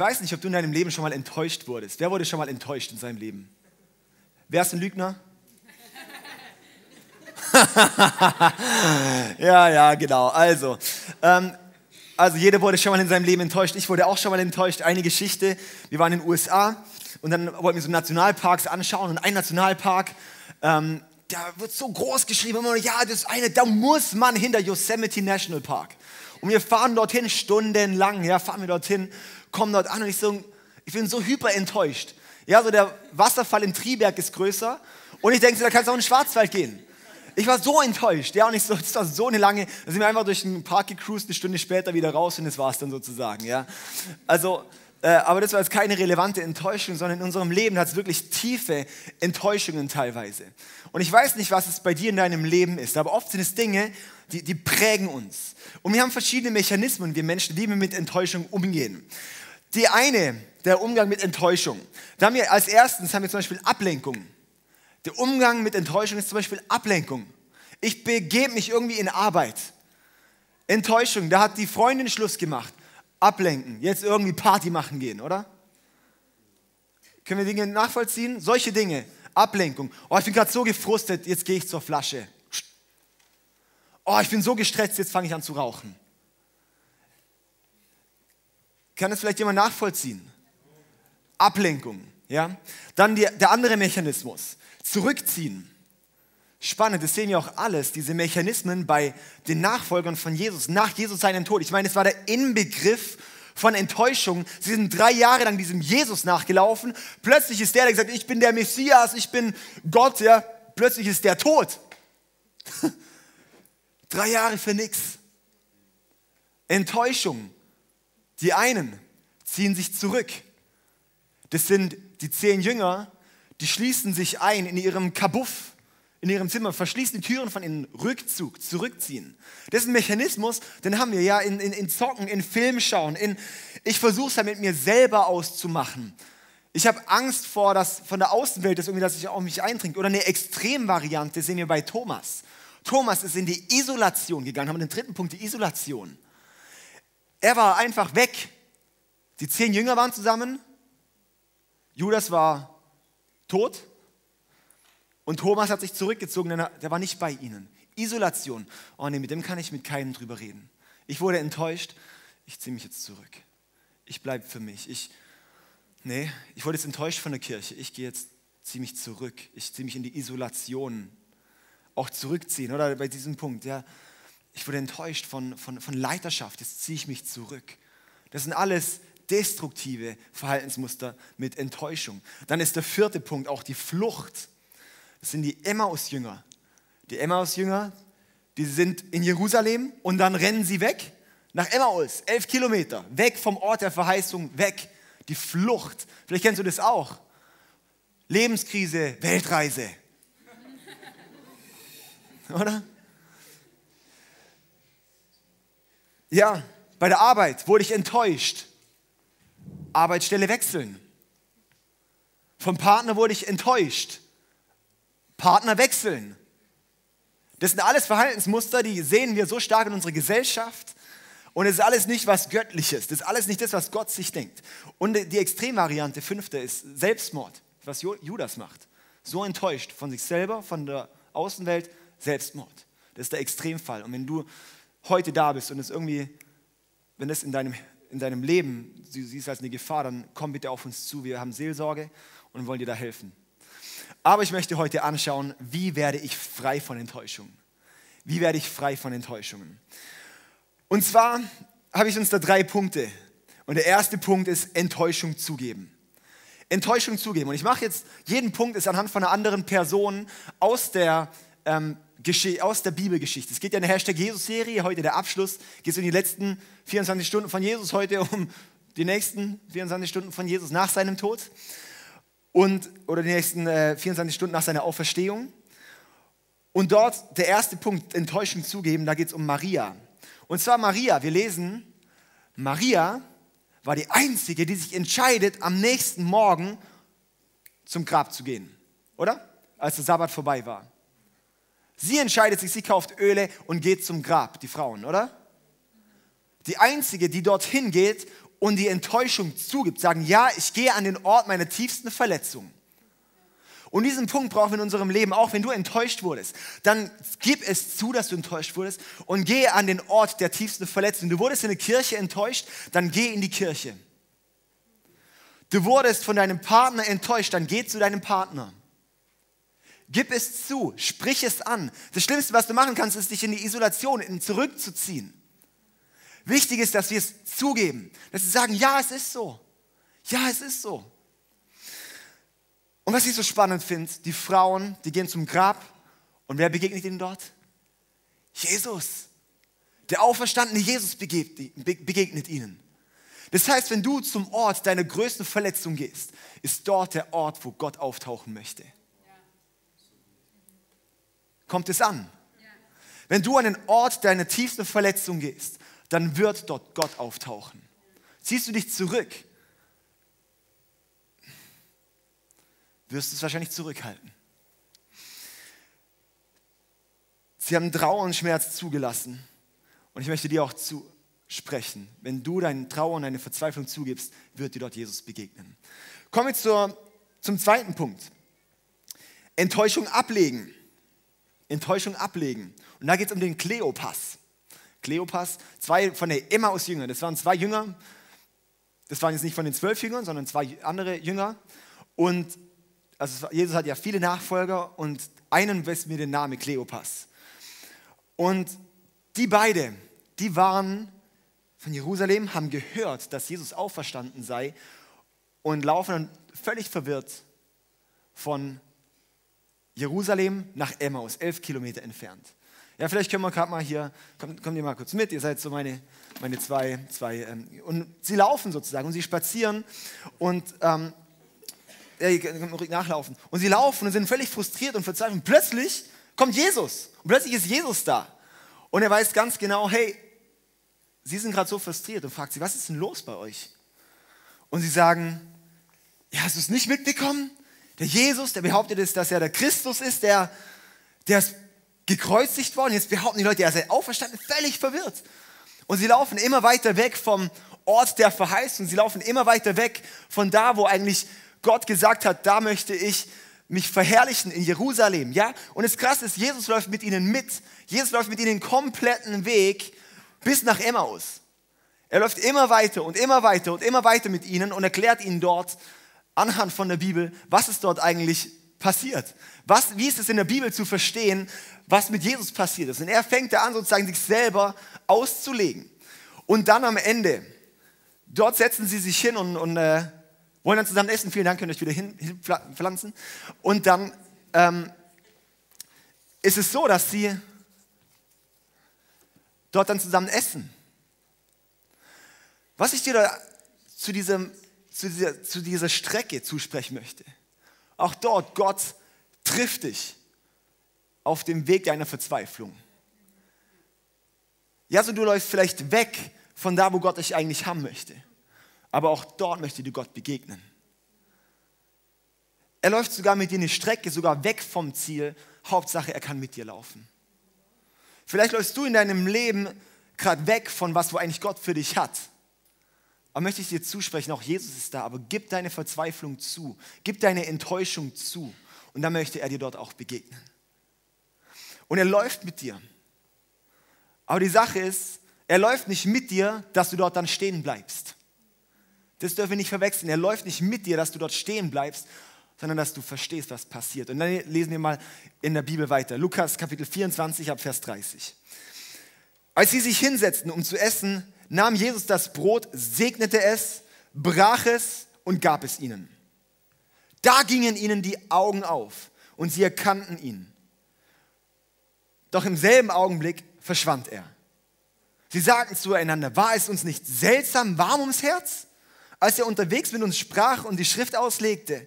weiß nicht, ob du in deinem Leben schon mal enttäuscht wurdest. Wer wurde schon mal enttäuscht in seinem Leben? Wer ist ein Lügner? ja, ja, genau. Also, ähm, also jeder wurde schon mal in seinem Leben enttäuscht. Ich wurde auch schon mal enttäuscht. Eine Geschichte. Wir waren in den USA und dann wollten wir so Nationalparks anschauen und ein Nationalpark, ähm, da wird so groß geschrieben, immer, ja, das eine, da muss man hinter Yosemite National Park. Und wir fahren dorthin stundenlang, ja, fahren wir dorthin, kommen dort an und ich so, ich bin so hyper enttäuscht. Ja, so der Wasserfall in Triberg ist größer und ich denke, so, da kannst du auch in den Schwarzwald gehen. Ich war so enttäuscht, ja, und ich so, das war so eine lange, da sind wir einfach durch den Park gecruised, eine Stunde später wieder raus und das war es dann sozusagen, ja. Also, aber das war jetzt keine relevante Enttäuschung, sondern in unserem Leben hat es wirklich tiefe Enttäuschungen teilweise. Und ich weiß nicht, was es bei dir in deinem Leben ist, aber oft sind es Dinge, die, die prägen uns. Und wir haben verschiedene Mechanismen, wir Menschen, wie wir mit Enttäuschung umgehen. Die eine, der Umgang mit Enttäuschung. Da haben wir als erstens haben wir zum Beispiel Ablenkung. Der Umgang mit Enttäuschung ist zum Beispiel Ablenkung. Ich begebe mich irgendwie in Arbeit. Enttäuschung, da hat die Freundin Schluss gemacht. Ablenken, jetzt irgendwie Party machen gehen, oder? Können wir Dinge nachvollziehen? Solche Dinge, Ablenkung. Oh, ich bin gerade so gefrustet, jetzt gehe ich zur Flasche. Oh, ich bin so gestresst, jetzt fange ich an zu rauchen. Kann das vielleicht jemand nachvollziehen? Ablenkung, ja? Dann die, der andere Mechanismus, zurückziehen. Spannend, das sehen wir auch alles, diese Mechanismen bei den Nachfolgern von Jesus, nach Jesus seinem Tod. Ich meine, es war der Inbegriff von Enttäuschung. Sie sind drei Jahre lang diesem Jesus nachgelaufen. Plötzlich ist der, der gesagt, ich bin der Messias, ich bin Gott, ja. Plötzlich ist der tot. drei Jahre für nichts. Enttäuschung. Die einen ziehen sich zurück. Das sind die zehn Jünger, die schließen sich ein in ihrem Kabuff, in ihrem Zimmer, verschließen die Türen von innen, Rückzug, zurückziehen. Das ist ein Mechanismus, den haben wir ja in, in, in Zocken, in Film schauen, in, ich versuche es ja mit mir selber auszumachen. Ich habe Angst vor das, von der Außenwelt, dass, irgendwie, dass sich auf mich eindringt. Oder eine Extremvariante sehen wir bei Thomas. Thomas ist in die Isolation gegangen, haben wir den dritten Punkt, die Isolation. Er war einfach weg. Die zehn Jünger waren zusammen. Judas war tot. Und Thomas hat sich zurückgezogen, denn der war nicht bei ihnen. Isolation. Oh nee, mit dem kann ich mit keinem drüber reden. Ich wurde enttäuscht. Ich ziehe mich jetzt zurück. Ich bleibe für mich. Ich, nee, ich wurde jetzt enttäuscht von der Kirche. Ich gehe jetzt, ziehe mich zurück. Ich ziehe mich in die Isolation. Auch zurückziehen, oder? Bei diesem Punkt, ja. Ich wurde enttäuscht von, von, von Leiterschaft. Jetzt ziehe ich mich zurück. Das sind alles destruktive Verhaltensmuster mit Enttäuschung. Dann ist der vierte Punkt auch die Flucht. Das sind die Emmaus-Jünger. Die Emmaus-Jünger, die sind in Jerusalem und dann rennen sie weg nach Emmaus, elf Kilometer, weg vom Ort der Verheißung, weg. Die Flucht. Vielleicht kennst du das auch. Lebenskrise, Weltreise. Oder? Ja, bei der Arbeit wurde ich enttäuscht. Arbeitsstelle wechseln. Vom Partner wurde ich enttäuscht. Partner wechseln. Das sind alles Verhaltensmuster, die sehen wir so stark in unserer Gesellschaft. Und es ist alles nicht was Göttliches. Das ist alles nicht das, was Gott sich denkt. Und die Extremvariante, fünfte, ist Selbstmord, was Judas macht. So enttäuscht von sich selber, von der Außenwelt, Selbstmord. Das ist der Extremfall. Und wenn du heute da bist und es irgendwie, wenn das in deinem in deinem Leben du siehst als eine Gefahr, dann komm bitte auf uns zu. Wir haben Seelsorge und wollen dir da helfen. Aber ich möchte heute anschauen, wie werde ich frei von Enttäuschungen? Wie werde ich frei von Enttäuschungen? Und zwar habe ich uns da drei Punkte. Und der erste Punkt ist Enttäuschung zugeben. Enttäuschung zugeben. Und ich mache jetzt, jeden Punkt ist anhand von einer anderen Person aus der ähm, aus der Bibelgeschichte. Es geht ja in der Hashtag Jesus-Serie, heute der Abschluss, geht es um die letzten 24 Stunden von Jesus, heute um die nächsten 24 Stunden von Jesus nach seinem Tod und, oder die nächsten äh, 24 Stunden nach seiner Auferstehung. Und dort der erste Punkt, Enttäuschung zugeben, da geht es um Maria. Und zwar Maria, wir lesen, Maria war die Einzige, die sich entscheidet, am nächsten Morgen zum Grab zu gehen, oder? Als der Sabbat vorbei war. Sie entscheidet sich, sie kauft Öle und geht zum Grab, die Frauen, oder? Die einzige, die dorthin geht und die Enttäuschung zugibt, sagen, ja, ich gehe an den Ort meiner tiefsten Verletzung. Und diesen Punkt brauchen wir in unserem Leben, auch wenn du enttäuscht wurdest, dann gib es zu, dass du enttäuscht wurdest und gehe an den Ort der tiefsten Verletzung. Du wurdest in der Kirche enttäuscht, dann geh in die Kirche. Du wurdest von deinem Partner enttäuscht, dann geh zu deinem Partner. Gib es zu, sprich es an. Das Schlimmste, was du machen kannst, ist dich in die Isolation in zurückzuziehen. Wichtig ist, dass wir es zugeben, dass wir sagen, ja, es ist so. Ja, es ist so. Und was ich so spannend finde, die Frauen, die gehen zum Grab und wer begegnet ihnen dort? Jesus. Der auferstandene Jesus begegnet ihnen. Das heißt, wenn du zum Ort deiner größten Verletzung gehst, ist dort der Ort, wo Gott auftauchen möchte. Kommt es an? Wenn du an den Ort deiner tiefsten Verletzung gehst, dann wird dort Gott auftauchen. Ziehst du dich zurück, wirst du es wahrscheinlich zurückhalten. Sie haben Trauer und Schmerz zugelassen. Und ich möchte dir auch zusprechen, wenn du deinen Trauer und deine Verzweiflung zugibst, wird dir dort Jesus begegnen. Kommen wir zur, zum zweiten Punkt. Enttäuschung ablegen. Enttäuschung ablegen. Und da geht es um den Kleopas. Kleopas, zwei von der Emmaus-Jünger, das waren zwei Jünger, das waren jetzt nicht von den zwölf Jüngern, sondern zwei andere Jünger. Und also Jesus hat ja viele Nachfolger und einen weiß mir den Namen Kleopas. Und die beide, die waren von Jerusalem, haben gehört, dass Jesus auferstanden sei und laufen dann völlig verwirrt von Jerusalem nach Emmaus, elf Kilometer entfernt. Ja, vielleicht können wir gerade mal hier, kommt, kommt ihr mal kurz mit, ihr seid so meine, meine zwei, zwei ähm, und sie laufen sozusagen und sie spazieren und ähm, äh, nachlaufen. Und sie laufen und sind völlig frustriert und verzweifelt. Und plötzlich kommt Jesus. Und plötzlich ist Jesus da. Und er weiß ganz genau, hey, sie sind gerade so frustriert und fragt sie, was ist denn los bei euch? Und sie sagen, ja, hast du es nicht mitbekommen? Der Jesus, der behauptet ist, dass er der Christus ist, der, der ist gekreuzigt worden. Jetzt behaupten die Leute, er sei auferstanden, völlig verwirrt. Und sie laufen immer weiter weg vom Ort der Verheißung. Sie laufen immer weiter weg von da, wo eigentlich Gott gesagt hat, da möchte ich mich verherrlichen in Jerusalem. Ja? Und das Krasse ist, Jesus läuft mit ihnen mit. Jesus läuft mit ihnen den kompletten Weg bis nach Emmaus. Er läuft immer weiter und immer weiter und immer weiter mit ihnen und erklärt ihnen dort anhand von der Bibel, was ist dort eigentlich passiert. Was, wie ist es in der Bibel zu verstehen, was mit Jesus passiert ist. Und er fängt da an, sozusagen sich selber auszulegen. Und dann am Ende, dort setzen sie sich hin und, und äh, wollen dann zusammen essen. Vielen Dank, könnt ihr euch wieder hinpflanzen. Und dann ähm, ist es so, dass sie dort dann zusammen essen. Was ich dir da zu, diesem, zu, dieser, zu dieser Strecke zusprechen möchte, auch dort, Gott trifft dich auf dem Weg deiner Verzweiflung. Ja, so du läufst vielleicht weg von da, wo Gott dich eigentlich haben möchte. Aber auch dort möchte dir Gott begegnen. Er läuft sogar mit dir eine Strecke, sogar weg vom Ziel. Hauptsache, er kann mit dir laufen. Vielleicht läufst du in deinem Leben gerade weg von was, wo eigentlich Gott für dich hat. Aber möchte ich dir zusprechen, auch Jesus ist da, aber gib deine Verzweiflung zu, gib deine Enttäuschung zu und dann möchte er dir dort auch begegnen. Und er läuft mit dir. Aber die Sache ist, er läuft nicht mit dir, dass du dort dann stehen bleibst. Das dürfen wir nicht verwechseln. Er läuft nicht mit dir, dass du dort stehen bleibst, sondern dass du verstehst, was passiert. Und dann lesen wir mal in der Bibel weiter. Lukas Kapitel 24 ab Vers 30. Als sie sich hinsetzten, um zu essen, nahm Jesus das Brot, segnete es, brach es und gab es ihnen. Da gingen ihnen die Augen auf und sie erkannten ihn. Doch im selben Augenblick verschwand er. Sie sagten zueinander, war es uns nicht seltsam warm ums Herz, als er unterwegs mit uns sprach und die Schrift auslegte?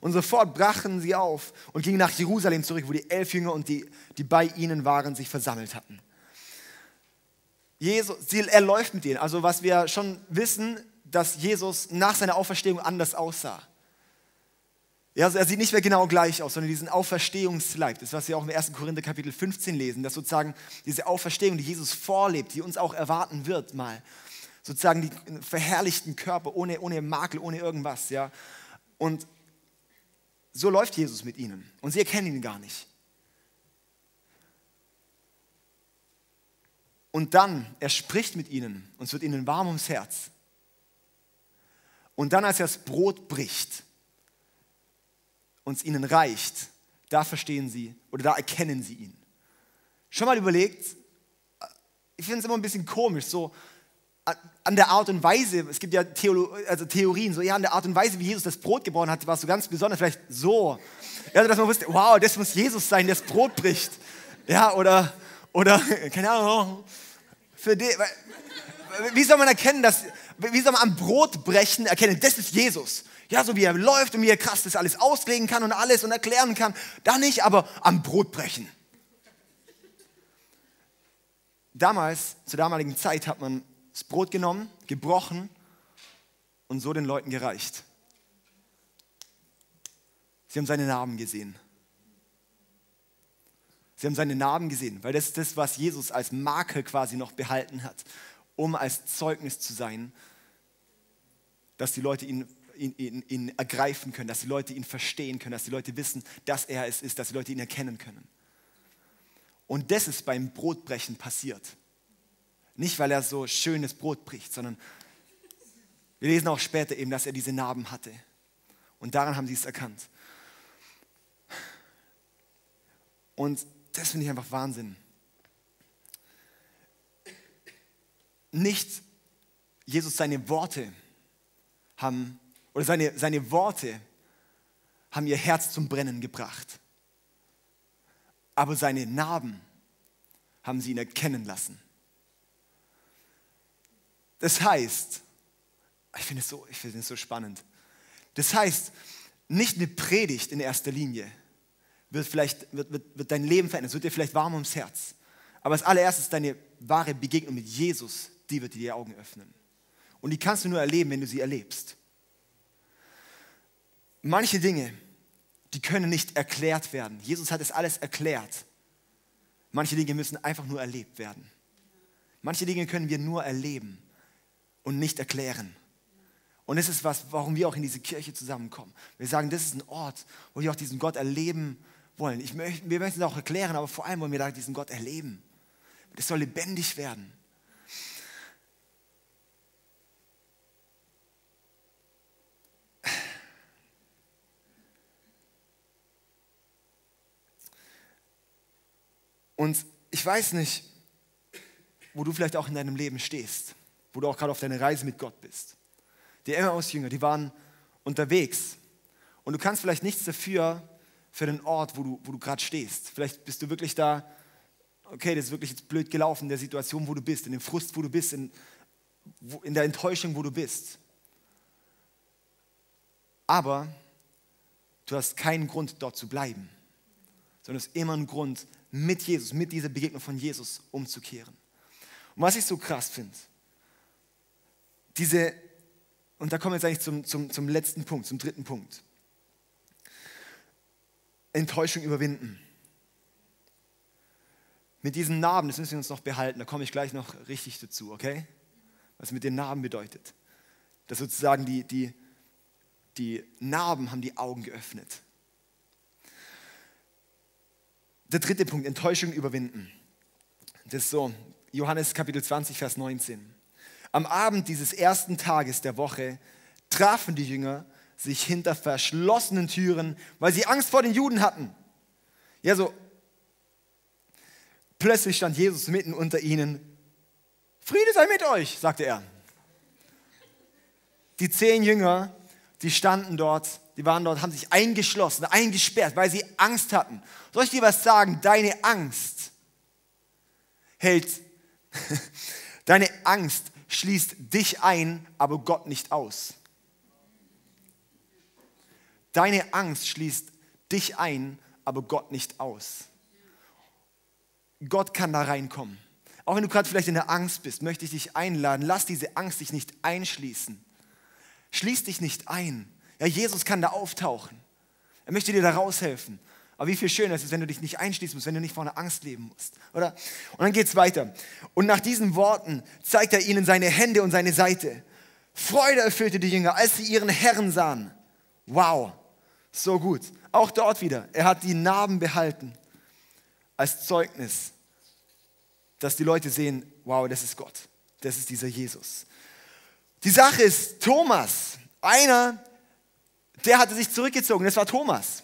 Und sofort brachen sie auf und gingen nach Jerusalem zurück, wo die elf Jünger und die, die bei ihnen waren, sich versammelt hatten. Jesus, er läuft mit ihnen. Also was wir schon wissen, dass Jesus nach seiner Auferstehung anders aussah. Ja, also er sieht nicht mehr genau gleich aus, sondern diesen Auferstehungsleib, das was wir auch im 1. Korinther Kapitel 15 lesen, dass sozusagen diese Auferstehung, die Jesus vorlebt, die uns auch erwarten wird mal, sozusagen die verherrlichten Körper, ohne, ohne Makel, ohne irgendwas. Ja? Und so läuft Jesus mit ihnen. Und sie erkennen ihn gar nicht. Und dann, er spricht mit ihnen und es wird ihnen warm ums Herz. Und dann, als er das Brot bricht und es ihnen reicht, da verstehen sie oder da erkennen sie ihn. Schon mal überlegt, ich finde es immer ein bisschen komisch, so an der Art und Weise, es gibt ja Theolo also Theorien, so ja, an der Art und Weise, wie Jesus das Brot gebrochen hat, war es so ganz besonders, vielleicht so. Ja, dass man wusste, wow, das muss Jesus sein, der das Brot bricht. Ja, oder, oder, keine Ahnung, für die, wie soll man erkennen, dass, wie soll man am Brotbrechen erkennen, das ist Jesus? Ja, so wie er läuft und wie er krass das alles auslegen kann und alles und erklären kann. Da nicht, aber am Brotbrechen. Damals, zur damaligen Zeit, hat man das Brot genommen, gebrochen und so den Leuten gereicht. Sie haben seine Narben gesehen. Sie haben seine Narben gesehen, weil das ist das, was Jesus als Marke quasi noch behalten hat, um als Zeugnis zu sein, dass die Leute ihn, ihn, ihn, ihn ergreifen können, dass die Leute ihn verstehen können, dass die Leute wissen, dass er es ist, dass die Leute ihn erkennen können. Und das ist beim Brotbrechen passiert. Nicht, weil er so schönes Brot bricht, sondern wir lesen auch später eben, dass er diese Narben hatte. Und daran haben sie es erkannt. Und das finde ich einfach Wahnsinn. Nicht Jesus seine Worte haben, oder seine, seine Worte haben ihr Herz zum Brennen gebracht. Aber seine Narben haben sie ihn erkennen lassen. Das heißt, ich finde es so, find es so spannend. Das heißt, nicht eine Predigt in erster Linie wird vielleicht wird, wird, wird dein Leben verändern, es wird dir vielleicht warm ums Herz. Aber als allererstes deine wahre Begegnung mit Jesus, die wird dir die Augen öffnen. Und die kannst du nur erleben, wenn du sie erlebst. Manche Dinge, die können nicht erklärt werden. Jesus hat es alles erklärt. Manche Dinge müssen einfach nur erlebt werden. Manche Dinge können wir nur erleben und nicht erklären. Und das ist was, warum wir auch in diese Kirche zusammenkommen. Wir sagen, das ist ein Ort, wo wir auch diesen Gott erleben wollen. Ich möchte, wir möchten es auch erklären, aber vor allem wollen wir da diesen Gott erleben. Das soll lebendig werden. Und ich weiß nicht, wo du vielleicht auch in deinem Leben stehst wo du auch gerade auf deiner Reise mit Gott bist. Die Emmaus-Jünger, die waren unterwegs. Und du kannst vielleicht nichts dafür, für den Ort, wo du, wo du gerade stehst. Vielleicht bist du wirklich da, okay, das ist wirklich jetzt blöd gelaufen in der Situation, wo du bist, in dem Frust, wo du bist, in, wo, in der Enttäuschung, wo du bist. Aber du hast keinen Grund, dort zu bleiben, sondern es ist immer ein Grund, mit Jesus, mit dieser Begegnung von Jesus umzukehren. Und was ich so krass finde, diese, und da kommen wir jetzt eigentlich zum, zum, zum letzten Punkt, zum dritten Punkt. Enttäuschung überwinden. Mit diesen Narben, das müssen wir uns noch behalten, da komme ich gleich noch richtig dazu, okay? Was mit den Narben bedeutet. Dass sozusagen die, die, die Narben haben die Augen geöffnet. Der dritte Punkt, Enttäuschung überwinden. Das ist so, Johannes Kapitel 20, Vers 19. Am Abend dieses ersten Tages der Woche trafen die Jünger sich hinter verschlossenen Türen, weil sie Angst vor den Juden hatten. Ja, so plötzlich stand Jesus mitten unter ihnen. Friede sei mit euch, sagte er. Die zehn Jünger, die standen dort, die waren dort, haben sich eingeschlossen, eingesperrt, weil sie Angst hatten. Soll ich dir was sagen? Deine Angst hält, deine Angst schließt dich ein, aber Gott nicht aus. Deine Angst schließt dich ein, aber Gott nicht aus. Gott kann da reinkommen. Auch wenn du gerade vielleicht in der Angst bist, möchte ich dich einladen, lass diese Angst dich nicht einschließen. Schließ dich nicht ein. Ja, Jesus kann da auftauchen. Er möchte dir da raushelfen. Aber wie viel schöner ist es, wenn du dich nicht einschließen musst, wenn du nicht vor einer Angst leben musst, oder? Und dann geht es weiter. Und nach diesen Worten zeigt er ihnen seine Hände und seine Seite. Freude erfüllte die Jünger, als sie ihren Herrn sahen. Wow, so gut. Auch dort wieder. Er hat die Narben behalten als Zeugnis, dass die Leute sehen, wow, das ist Gott. Das ist dieser Jesus. Die Sache ist, Thomas, einer, der hatte sich zurückgezogen, das war Thomas.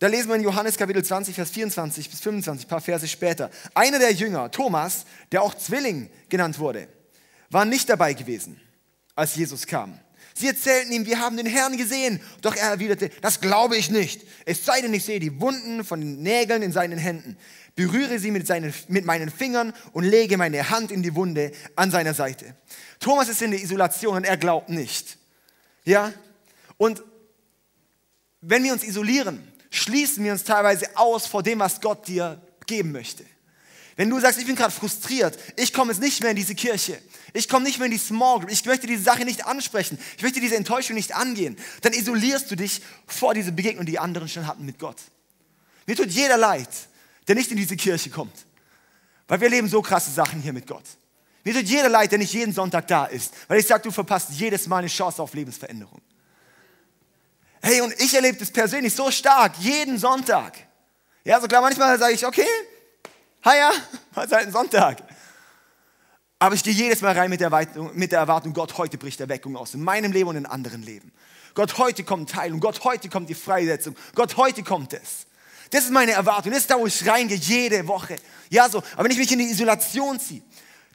Da lesen wir in Johannes Kapitel 20, Vers 24 bis 25, ein paar Verse später. Einer der Jünger, Thomas, der auch Zwilling genannt wurde, war nicht dabei gewesen, als Jesus kam. Sie erzählten ihm, wir haben den Herrn gesehen. Doch er erwiderte, das glaube ich nicht. Es sei denn, ich sehe die Wunden von den Nägeln in seinen Händen. Berühre sie mit, seinen, mit meinen Fingern und lege meine Hand in die Wunde an seiner Seite. Thomas ist in der Isolation und er glaubt nicht. Ja? Und wenn wir uns isolieren, schließen wir uns teilweise aus vor dem, was Gott dir geben möchte. Wenn du sagst, ich bin gerade frustriert, ich komme jetzt nicht mehr in diese Kirche, ich komme nicht mehr in die Small Group, ich möchte diese Sache nicht ansprechen, ich möchte diese Enttäuschung nicht angehen, dann isolierst du dich vor diese Begegnung, die, die anderen schon hatten mit Gott. Mir tut jeder leid, der nicht in diese Kirche kommt, weil wir erleben so krasse Sachen hier mit Gott. Mir tut jeder leid, der nicht jeden Sonntag da ist, weil ich sage, du verpasst jedes Mal eine Chance auf Lebensveränderung. Hey, und ich erlebe das persönlich so stark, jeden Sonntag. Ja, so klar, manchmal sage ich, okay, ja, heute halt ein Sonntag. Aber ich gehe jedes Mal rein mit der, Erwartung, mit der Erwartung, Gott, heute bricht Erweckung aus in meinem Leben und in anderen Leben. Gott, heute kommt Teilung. Gott, heute kommt die Freisetzung. Gott, heute kommt es. Das ist meine Erwartung. Das ist da, wo ich reingehe, jede Woche. Ja, so. Aber wenn ich mich in die Isolation ziehe,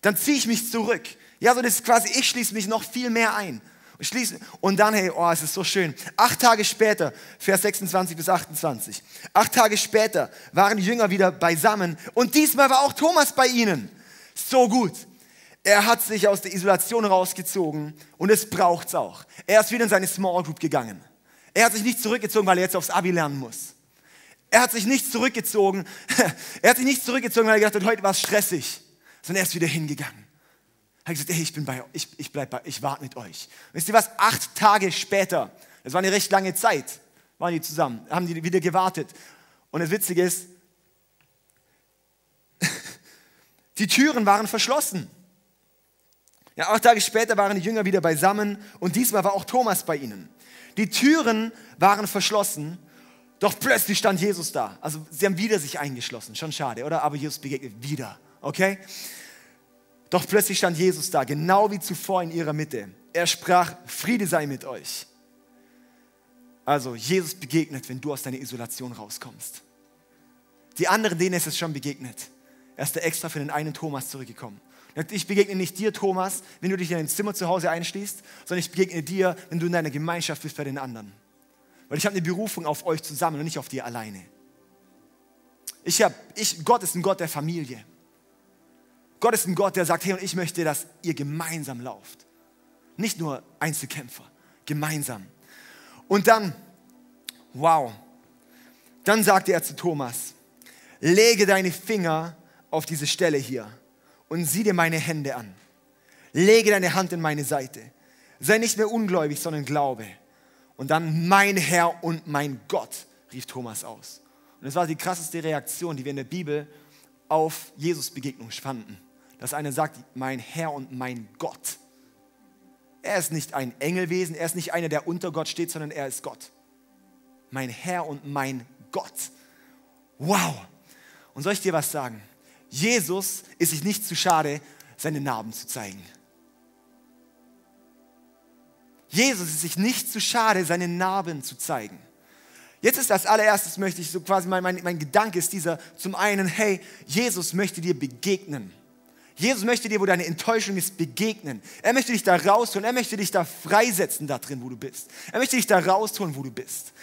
dann ziehe ich mich zurück. Ja, so, das ist quasi, ich schließe mich noch viel mehr ein. Und, schließe, und dann, hey, oh, es ist so schön. Acht Tage später, Vers 26 bis 28. Acht Tage später waren die Jünger wieder beisammen und diesmal war auch Thomas bei ihnen. So gut. Er hat sich aus der Isolation rausgezogen und es braucht es auch. Er ist wieder in seine Small Group gegangen. Er hat sich nicht zurückgezogen, weil er jetzt aufs Abi lernen muss. Er hat sich nicht zurückgezogen, er hat sich nicht zurückgezogen, weil er gedacht hat, heute war es stressig, sondern er ist wieder hingegangen. Hat gesagt, hey, ich bin bei euch, ich, ich bleib bei, ich warte mit euch. wisst ihr was? Acht Tage später, das war eine recht lange Zeit, waren die zusammen, haben die wieder gewartet. Und das Witzige ist, die Türen waren verschlossen. Ja, acht Tage später waren die Jünger wieder beisammen und diesmal war auch Thomas bei ihnen. Die Türen waren verschlossen, doch plötzlich stand Jesus da. Also sie haben wieder sich eingeschlossen, schon schade, oder? Aber Jesus begegnet wieder, okay? Doch plötzlich stand Jesus da, genau wie zuvor in ihrer Mitte. Er sprach, Friede sei mit euch. Also Jesus begegnet, wenn du aus deiner Isolation rauskommst. Die anderen, denen ist es schon begegnet. Er ist extra für den einen Thomas zurückgekommen. Ich begegne nicht dir, Thomas, wenn du dich in dein Zimmer zu Hause einschließt, sondern ich begegne dir, wenn du in deiner Gemeinschaft bist bei den anderen. Weil ich habe eine Berufung auf euch zusammen und nicht auf dir alleine. Ich hab, ich, Gott ist ein Gott der Familie. Gott ist ein Gott, der sagt, hey, und ich möchte, dass ihr gemeinsam lauft. Nicht nur Einzelkämpfer, gemeinsam. Und dann, wow, dann sagte er zu Thomas, lege deine Finger auf diese Stelle hier und sieh dir meine Hände an. Lege deine Hand in meine Seite. Sei nicht mehr ungläubig, sondern glaube. Und dann mein Herr und mein Gott, rief Thomas aus. Und das war die krasseste Reaktion, die wir in der Bibel auf Jesus Begegnung fanden. Dass einer sagt, mein Herr und mein Gott. Er ist nicht ein Engelwesen, er ist nicht einer, der unter Gott steht, sondern er ist Gott. Mein Herr und mein Gott. Wow. Und soll ich dir was sagen? Jesus ist sich nicht zu schade, seine Narben zu zeigen. Jesus ist sich nicht zu schade, seine Narben zu zeigen. Jetzt ist das allererstes, möchte ich so quasi, mein, mein, mein Gedanke ist dieser, zum einen, hey, Jesus möchte dir begegnen. Jesus möchte dir, wo deine Enttäuschung ist, begegnen. Er möchte dich da rausholen. Er möchte dich da freisetzen, da drin, wo du bist. Er möchte dich da rausholen, wo du bist.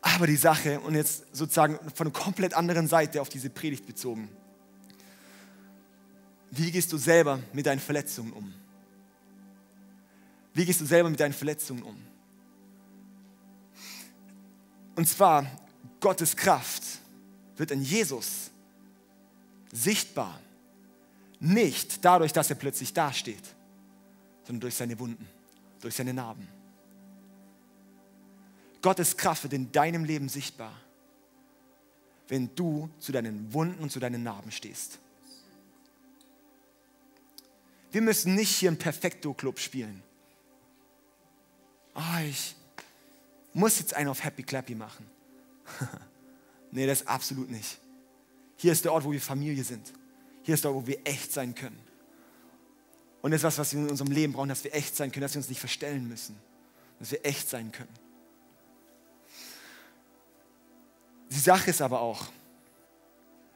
Aber die Sache, und jetzt sozusagen von einer komplett anderen Seite auf diese Predigt bezogen. Wie gehst du selber mit deinen Verletzungen um? Wie gehst du selber mit deinen Verletzungen um? Und zwar, Gottes Kraft wird in Jesus sichtbar. Nicht dadurch, dass er plötzlich dasteht, sondern durch seine Wunden, durch seine Narben. Gottes Kraft wird in deinem Leben sichtbar, wenn du zu deinen Wunden und zu deinen Narben stehst. Wir müssen nicht hier im Perfekto-Club spielen. Oh, ich muss jetzt einen auf Happy Clappy machen. nee, das absolut nicht. Hier ist der Ort, wo wir Familie sind. Hier ist der wo wir echt sein können. Und das ist was, was wir in unserem Leben brauchen, dass wir echt sein können, dass wir uns nicht verstellen müssen. Dass wir echt sein können. Die Sache ist aber auch,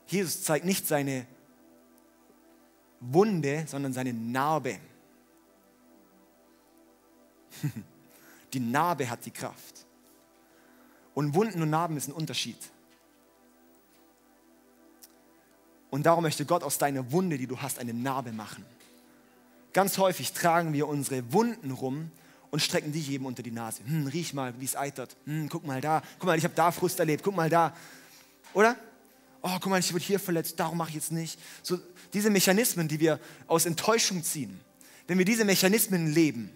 Jesus zeigt nicht seine Wunde, sondern seine Narbe. Die Narbe hat die Kraft. Und Wunden und Narben ist ein Unterschied. Und darum möchte Gott aus deiner Wunde, die du hast, eine Narbe machen. Ganz häufig tragen wir unsere Wunden rum und strecken die jedem unter die Nase. Hm, riech mal, wie es eitert. Hm, guck mal da. Guck mal, ich habe da Frust erlebt. Guck mal da. Oder? Oh, guck mal, ich wurde hier verletzt. Darum mache ich jetzt nicht. So, diese Mechanismen, die wir aus Enttäuschung ziehen, wenn wir diese Mechanismen leben,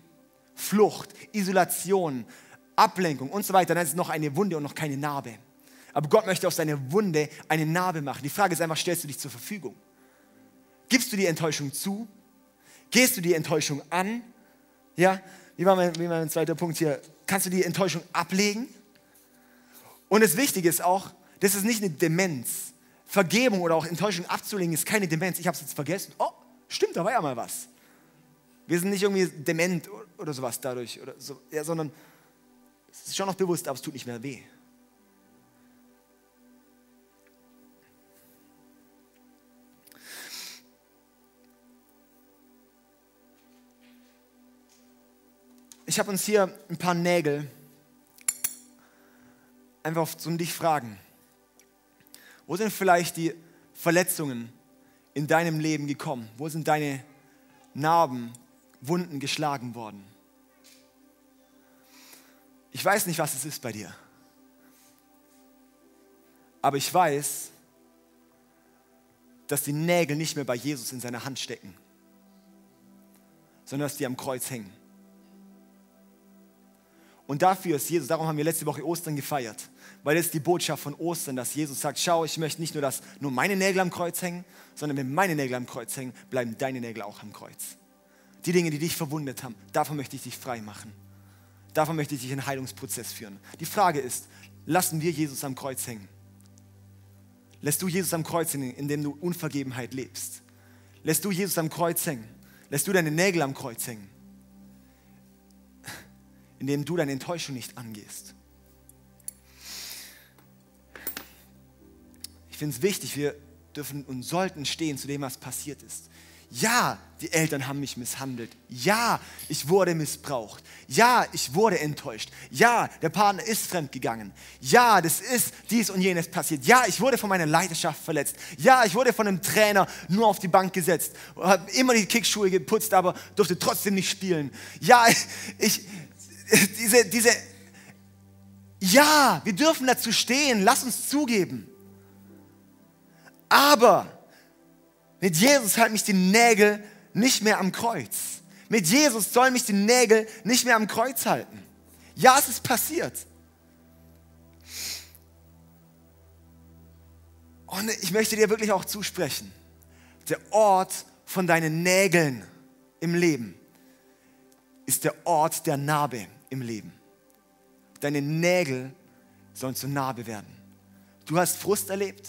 Flucht, Isolation, Ablenkung und so weiter, dann ist es noch eine Wunde und noch keine Narbe. Aber Gott möchte aus deiner Wunde eine Narbe machen. Die Frage ist einfach, stellst du dich zur Verfügung? Gibst du die Enttäuschung zu? Gehst du die Enttäuschung an? Ja, wie war mein, wie war mein zweiter Punkt hier? Kannst du die Enttäuschung ablegen? Und das Wichtige ist auch, das ist nicht eine Demenz. Vergebung oder auch Enttäuschung abzulegen ist keine Demenz. Ich habe es jetzt vergessen. Oh, stimmt, da war ja mal was. Wir sind nicht irgendwie dement oder sowas dadurch, oder so, ja, sondern es ist schon noch bewusst, aber es tut nicht mehr weh. Ich habe uns hier ein paar Nägel einfach zum dich fragen. Wo sind vielleicht die Verletzungen in deinem Leben gekommen? Wo sind deine Narben, Wunden geschlagen worden? Ich weiß nicht, was es ist bei dir. Aber ich weiß, dass die Nägel nicht mehr bei Jesus in seiner Hand stecken, sondern dass die am Kreuz hängen. Und dafür ist Jesus, darum haben wir letzte Woche Ostern gefeiert, weil das ist die Botschaft von Ostern, dass Jesus sagt, schau, ich möchte nicht nur, dass nur meine Nägel am Kreuz hängen, sondern wenn meine Nägel am Kreuz hängen, bleiben deine Nägel auch am Kreuz. Die Dinge, die dich verwundet haben, davon möchte ich dich frei machen. Davon möchte ich dich in einen Heilungsprozess führen. Die Frage ist, lassen wir Jesus am Kreuz hängen? Lässt du Jesus am Kreuz hängen, indem du Unvergebenheit lebst? Lässt du Jesus am Kreuz hängen? Lässt du deine Nägel am Kreuz hängen? Indem du deine Enttäuschung nicht angehst. Ich finde es wichtig, wir dürfen und sollten stehen zu dem, was passiert ist. Ja, die Eltern haben mich misshandelt. Ja, ich wurde missbraucht. Ja, ich wurde enttäuscht. Ja, der Partner ist fremdgegangen. Ja, das ist dies und jenes passiert. Ja, ich wurde von meiner Leidenschaft verletzt. Ja, ich wurde von einem Trainer nur auf die Bank gesetzt. Habe immer die Kickschuhe geputzt, aber durfte trotzdem nicht spielen. Ja, ich, diese, diese, ja, wir dürfen dazu stehen, lass uns zugeben. Aber mit Jesus halten mich die Nägel nicht mehr am Kreuz. Mit Jesus sollen mich die Nägel nicht mehr am Kreuz halten. Ja, es ist passiert. Und ich möchte dir wirklich auch zusprechen, der Ort von deinen Nägeln im Leben ist der Ort der Narbe im Leben. Deine Nägel sollen zur Narbe werden. Du hast Frust erlebt,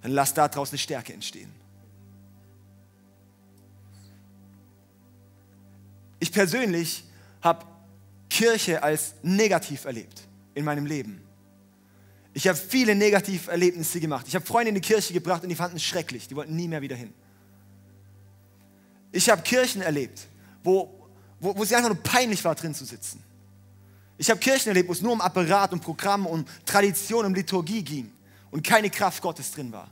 dann lass daraus eine Stärke entstehen. Ich persönlich habe Kirche als negativ erlebt in meinem Leben. Ich habe viele Negativerlebnisse gemacht. Ich habe Freunde in die Kirche gebracht und die fanden es schrecklich. Die wollten nie mehr wieder hin. Ich habe Kirchen erlebt, wo wo, wo es einfach nur peinlich war, drin zu sitzen. Ich habe Kirchen erlebt, wo es nur um Apparat und Programm, um Tradition, um Liturgie ging und keine Kraft Gottes drin war.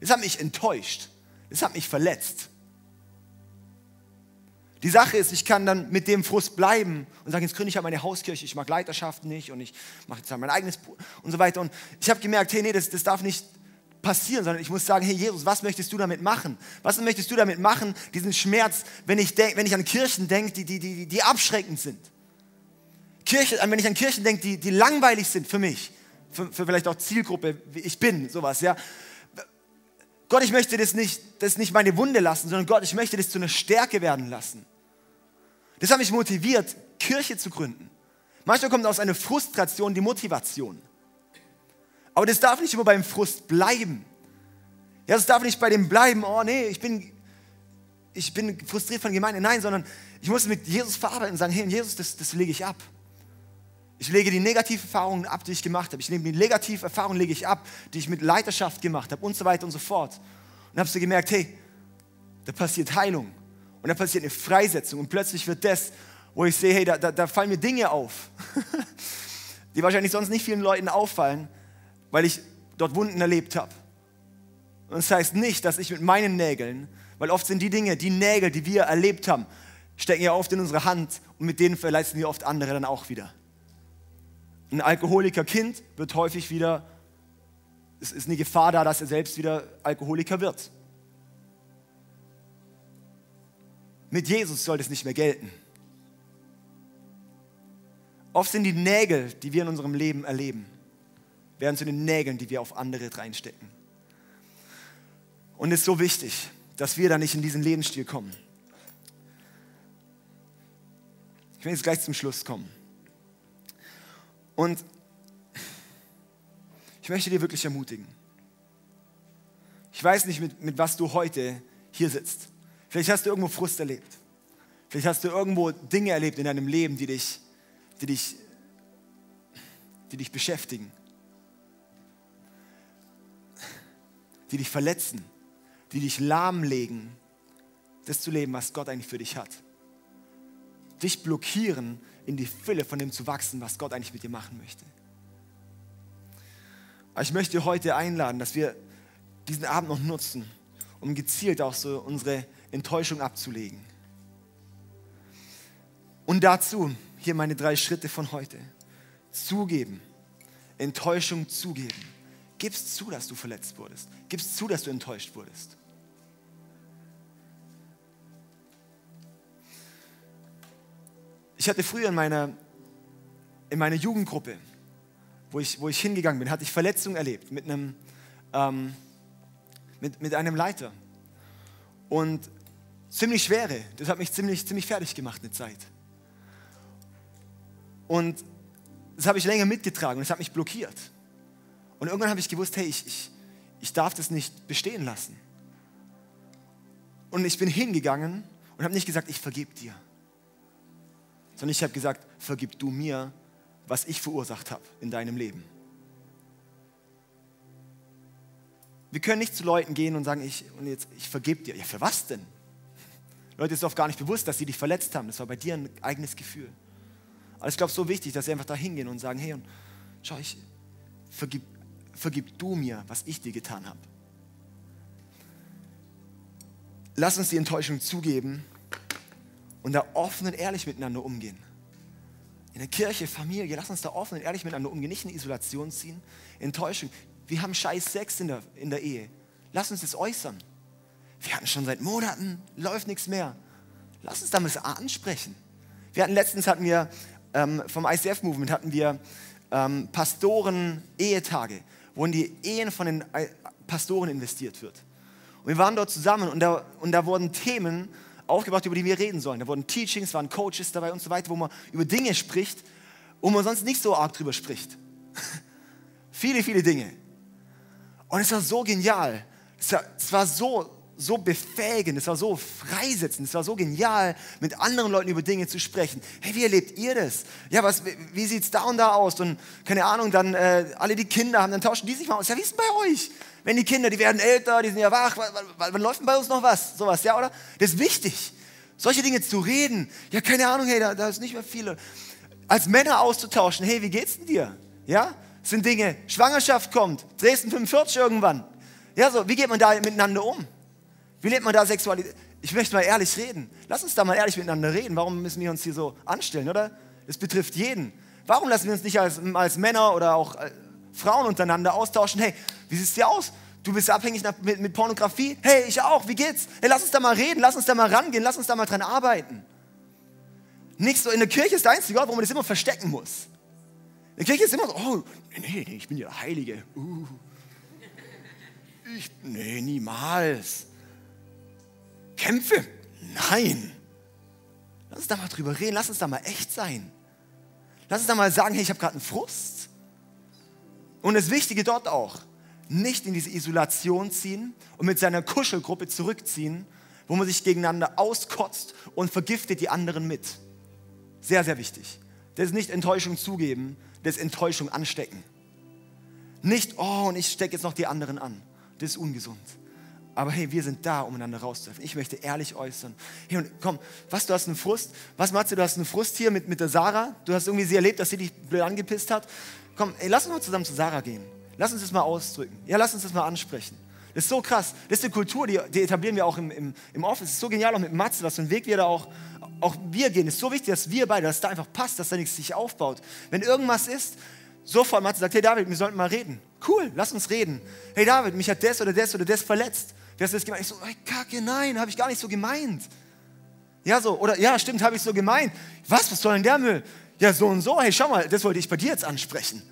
Das hat mich enttäuscht. Das hat mich verletzt. Die Sache ist, ich kann dann mit dem Frust bleiben und sagen, jetzt gründe ich halt meine Hauskirche, ich mag Leiterschaft nicht und ich mache jetzt halt mein eigenes und so weiter. Und ich habe gemerkt, hey, nee, das, das darf nicht passieren, sondern ich muss sagen, hey Jesus, was möchtest du damit machen? Was möchtest du damit machen, diesen Schmerz, wenn ich, denk, wenn ich an Kirchen denke, die, die, die, die abschreckend sind? Kirche, wenn ich an Kirchen denke, die, die langweilig sind für mich, für, für vielleicht auch Zielgruppe, wie ich bin, sowas, ja. Gott, ich möchte das nicht, das nicht meine Wunde lassen, sondern Gott, ich möchte das zu einer Stärke werden lassen. Das hat mich motiviert, Kirche zu gründen. Manchmal kommt aus einer Frustration die Motivation. Aber das darf nicht immer beim Frust bleiben. Ja, das darf nicht bei dem bleiben, oh nee, ich bin, ich bin frustriert von Gemeinde. Nein, sondern ich muss mit Jesus verarbeiten und sagen, hey, Jesus, das, das lege ich ab. Ich lege die negativen Erfahrungen ab, die ich gemacht habe. Ich nehme die negativen Erfahrungen lege ich ab, die ich mit Leiterschaft gemacht habe und so weiter und so fort. Und habe so gemerkt, hey, da passiert Heilung und da passiert eine Freisetzung und plötzlich wird das, wo ich sehe, hey, da, da, da fallen mir Dinge auf, die wahrscheinlich sonst nicht vielen Leuten auffallen, weil ich dort Wunden erlebt habe. Und das heißt nicht, dass ich mit meinen Nägeln, weil oft sind die Dinge, die Nägel, die wir erlebt haben, stecken ja oft in unsere Hand und mit denen verletzen wir oft andere dann auch wieder. Ein Alkoholiker-Kind wird häufig wieder, es ist eine Gefahr da, dass er selbst wieder Alkoholiker wird. Mit Jesus soll das nicht mehr gelten. Oft sind die Nägel, die wir in unserem Leben erleben, werden zu den Nägeln, die wir auf andere reinstecken. Und es ist so wichtig, dass wir da nicht in diesen Lebensstil kommen. Ich will jetzt gleich zum Schluss kommen. Und ich möchte dir wirklich ermutigen. Ich weiß nicht, mit, mit was du heute hier sitzt. Vielleicht hast du irgendwo Frust erlebt. Vielleicht hast du irgendwo Dinge erlebt in deinem Leben, die dich, die dich, die dich beschäftigen, die dich verletzen, die dich lahmlegen, das zu leben, was Gott eigentlich für dich hat. Dich blockieren, in die Fülle von dem zu wachsen, was Gott eigentlich mit dir machen möchte. Aber ich möchte heute einladen, dass wir diesen Abend noch nutzen, um gezielt auch so unsere Enttäuschung abzulegen. Und dazu hier meine drei Schritte von heute. Zugeben, Enttäuschung zugeben. Gib's zu, dass du verletzt wurdest. Gib's zu, dass du enttäuscht wurdest. Ich hatte früher in meiner, in meiner Jugendgruppe, wo ich, wo ich hingegangen bin, hatte ich Verletzungen erlebt mit einem, ähm, mit, mit einem Leiter. Und ziemlich schwere. Das hat mich ziemlich, ziemlich fertig gemacht eine Zeit. Und das habe ich länger mitgetragen und es hat mich blockiert. Und irgendwann habe ich gewusst, hey, ich, ich, ich darf das nicht bestehen lassen. Und ich bin hingegangen und habe nicht gesagt, ich vergebe dir sondern ich habe gesagt, vergib du mir, was ich verursacht habe in deinem Leben. Wir können nicht zu Leuten gehen und sagen, ich, und jetzt, ich vergebe dir. Ja, für was denn? Leute, ist oft gar nicht bewusst, dass sie dich verletzt haben. Das war bei dir ein eigenes Gefühl. Aber ich glaube, es ist so wichtig, dass sie einfach da hingehen und sagen, hey, und schau, ich, vergib, vergib du mir, was ich dir getan habe. Lass uns die Enttäuschung zugeben und da offen und ehrlich miteinander umgehen. In der Kirche, Familie, lass uns da offen und ehrlich miteinander umgehen, nicht in Isolation ziehen, Enttäuschung. Wir haben scheiß Sex in der, in der Ehe. Lass uns das äußern. Wir hatten schon seit Monaten, läuft nichts mehr. Lass uns damit ansprechen. Wir hatten letztens hatten wir ähm, vom ICF-Movement hatten wir ähm, Pastoren-Ehetage, wo in die Ehen von den äh, Pastoren investiert wird. Und wir waren dort zusammen und da, und da wurden Themen aufgebracht, über die wir reden sollen. Da wurden Teachings, waren Coaches dabei und so weiter, wo man über Dinge spricht, wo man sonst nicht so arg drüber spricht. viele, viele Dinge. Und es war so genial. Es war, es war so, so befähigend, es war so freisetzend, es war so genial, mit anderen Leuten über Dinge zu sprechen. Hey, wie erlebt ihr das? Ja, was, wie sieht es da und da aus? Und keine Ahnung, dann äh, alle die Kinder haben, dann tauschen die sich mal aus. Ja, wie ist denn bei euch? Wenn die Kinder, die werden älter, die sind ja wach, wann, läuft denn bei uns noch was? Sowas, ja, oder? Das ist wichtig, solche Dinge zu reden. Ja, keine Ahnung, hey, da, da ist nicht mehr viele. Als Männer auszutauschen, hey, wie geht's denn dir? Ja, das sind Dinge, Schwangerschaft kommt, Dresden 45 irgendwann. Ja, so, wie geht man da miteinander um? Wie lebt man da Sexualität? Ich möchte mal ehrlich reden. Lass uns da mal ehrlich miteinander reden. Warum müssen wir uns hier so anstellen, oder? Das betrifft jeden. Warum lassen wir uns nicht als, als Männer oder auch äh, Frauen untereinander austauschen? Hey, wie sieht es dir aus? Du bist abhängig mit, mit Pornografie? Hey, ich auch. Wie geht's? Hey, lass uns da mal reden. Lass uns da mal rangehen. Lass uns da mal dran arbeiten. Nicht so, in der Kirche ist der einzige Ort, wo man das immer verstecken muss. In der Kirche ist immer so, oh, nee, nee, ich bin ja Heilige. Uh. Ich, nee, niemals. Kämpfe? Nein. Lass uns da mal drüber reden, lass uns da mal echt sein. Lass uns da mal sagen, hey, ich habe gerade einen Frust. Und das Wichtige dort auch, nicht in diese Isolation ziehen und mit seiner Kuschelgruppe zurückziehen, wo man sich gegeneinander auskotzt und vergiftet die anderen mit. Sehr, sehr wichtig. Das ist nicht Enttäuschung zugeben, das ist Enttäuschung anstecken. Nicht, oh, und ich stecke jetzt noch die anderen an. Das ist ungesund. Aber hey, wir sind da, um einander rauszuhelfen. Ich möchte ehrlich äußern. Hey, und komm, was, du hast einen Frust? Was, Matze, du hast einen Frust hier mit, mit der Sarah? Du hast irgendwie sie erlebt, dass sie dich blöd angepisst hat? Komm, ey, lass uns mal zusammen zu Sarah gehen. Lass uns das mal ausdrücken. Ja, lass uns das mal ansprechen. Das ist so krass. Das ist eine Kultur, die, die etablieren wir auch im, im, im Office. Das ist so genial, auch mit Matze, was für einen Weg wir da auch, auch wir gehen. Es ist so wichtig, dass wir beide, dass da einfach passt, dass da nichts sich aufbaut. Wenn irgendwas ist, sofort Matze sagt, hey David, wir sollten mal reden. Cool, lass uns reden. Hey David, mich hat das oder das oder das verletzt. Wie hast du das gemeint? Ich so, hey, kacke, nein, habe ich gar nicht so gemeint. Ja, so, oder ja, stimmt, habe ich so gemeint. Was, was soll denn der Müll? Ja, so und so, hey, schau mal, das wollte ich bei dir jetzt ansprechen.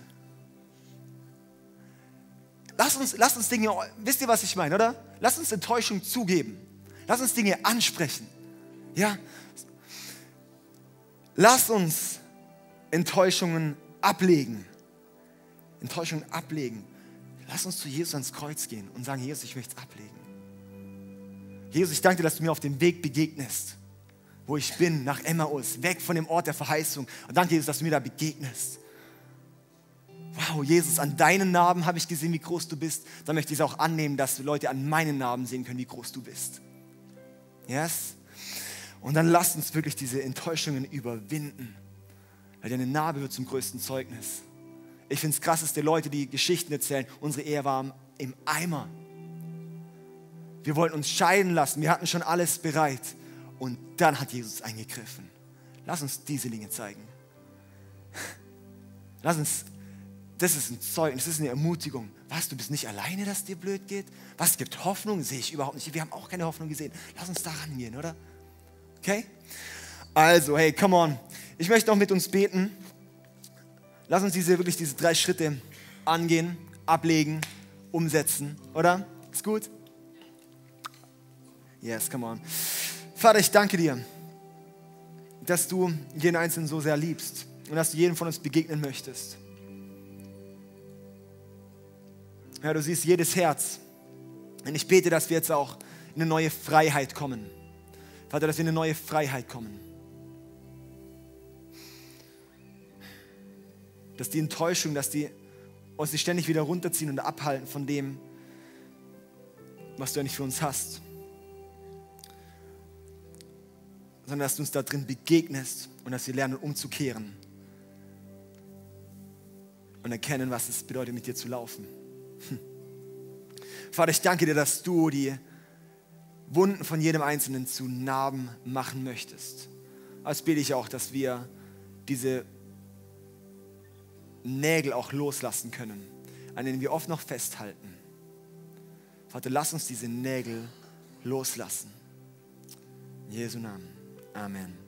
Lass uns, lass uns Dinge, wisst ihr, was ich meine, oder? Lass uns Enttäuschung zugeben. Lass uns Dinge ansprechen. Ja? Lass uns Enttäuschungen ablegen. Enttäuschungen ablegen. Lass uns zu Jesus ans Kreuz gehen und sagen, Jesus, ich möchte es ablegen. Jesus, ich danke dir, dass du mir auf dem Weg begegnest, wo ich bin, nach Emmaus, weg von dem Ort der Verheißung. Und danke, Jesus, dass du mir da begegnest. Wow, Jesus, an deinen Narben habe ich gesehen, wie groß du bist. Dann möchte ich es auch annehmen, dass Leute an meinen Narben sehen können, wie groß du bist. Yes? Und dann lass uns wirklich diese Enttäuschungen überwinden. Weil deine Narbe wird zum größten Zeugnis. Ich finde es krass, dass die Leute, die Geschichten erzählen, unsere Ehe war im Eimer. Wir wollten uns scheiden lassen. Wir hatten schon alles bereit. Und dann hat Jesus eingegriffen. Lass uns diese Dinge zeigen. Lass uns, das ist ein Zeugnis, das ist eine Ermutigung. Was, du bist nicht alleine, dass dir blöd geht? Was, gibt Hoffnung? Sehe ich überhaupt nicht. Wir haben auch keine Hoffnung gesehen. Lass uns da rangehen, oder? Okay? Also, hey, come on. Ich möchte auch mit uns beten. Lass uns diese, wirklich diese drei Schritte angehen, ablegen, umsetzen, oder? Ist gut? Yes, come on. Vater, ich danke dir, dass du jeden Einzelnen so sehr liebst und dass du jedem von uns begegnen möchtest. Ja, du siehst jedes Herz. Und ich bete, dass wir jetzt auch in eine neue Freiheit kommen. Vater, dass wir in eine neue Freiheit kommen. Dass die Enttäuschung, dass die uns ständig wieder runterziehen und abhalten von dem, was du nicht für uns hast. Sondern dass du uns da drin begegnest und dass wir lernen umzukehren und erkennen, was es bedeutet, mit dir zu laufen. Hm. Vater, ich danke dir, dass du die Wunden von jedem Einzelnen zu Narben machen möchtest. Als bete ich auch, dass wir diese Nägel auch loslassen können, an denen wir oft noch festhalten. Vater, lass uns diese Nägel loslassen. In Jesu Namen. Amen.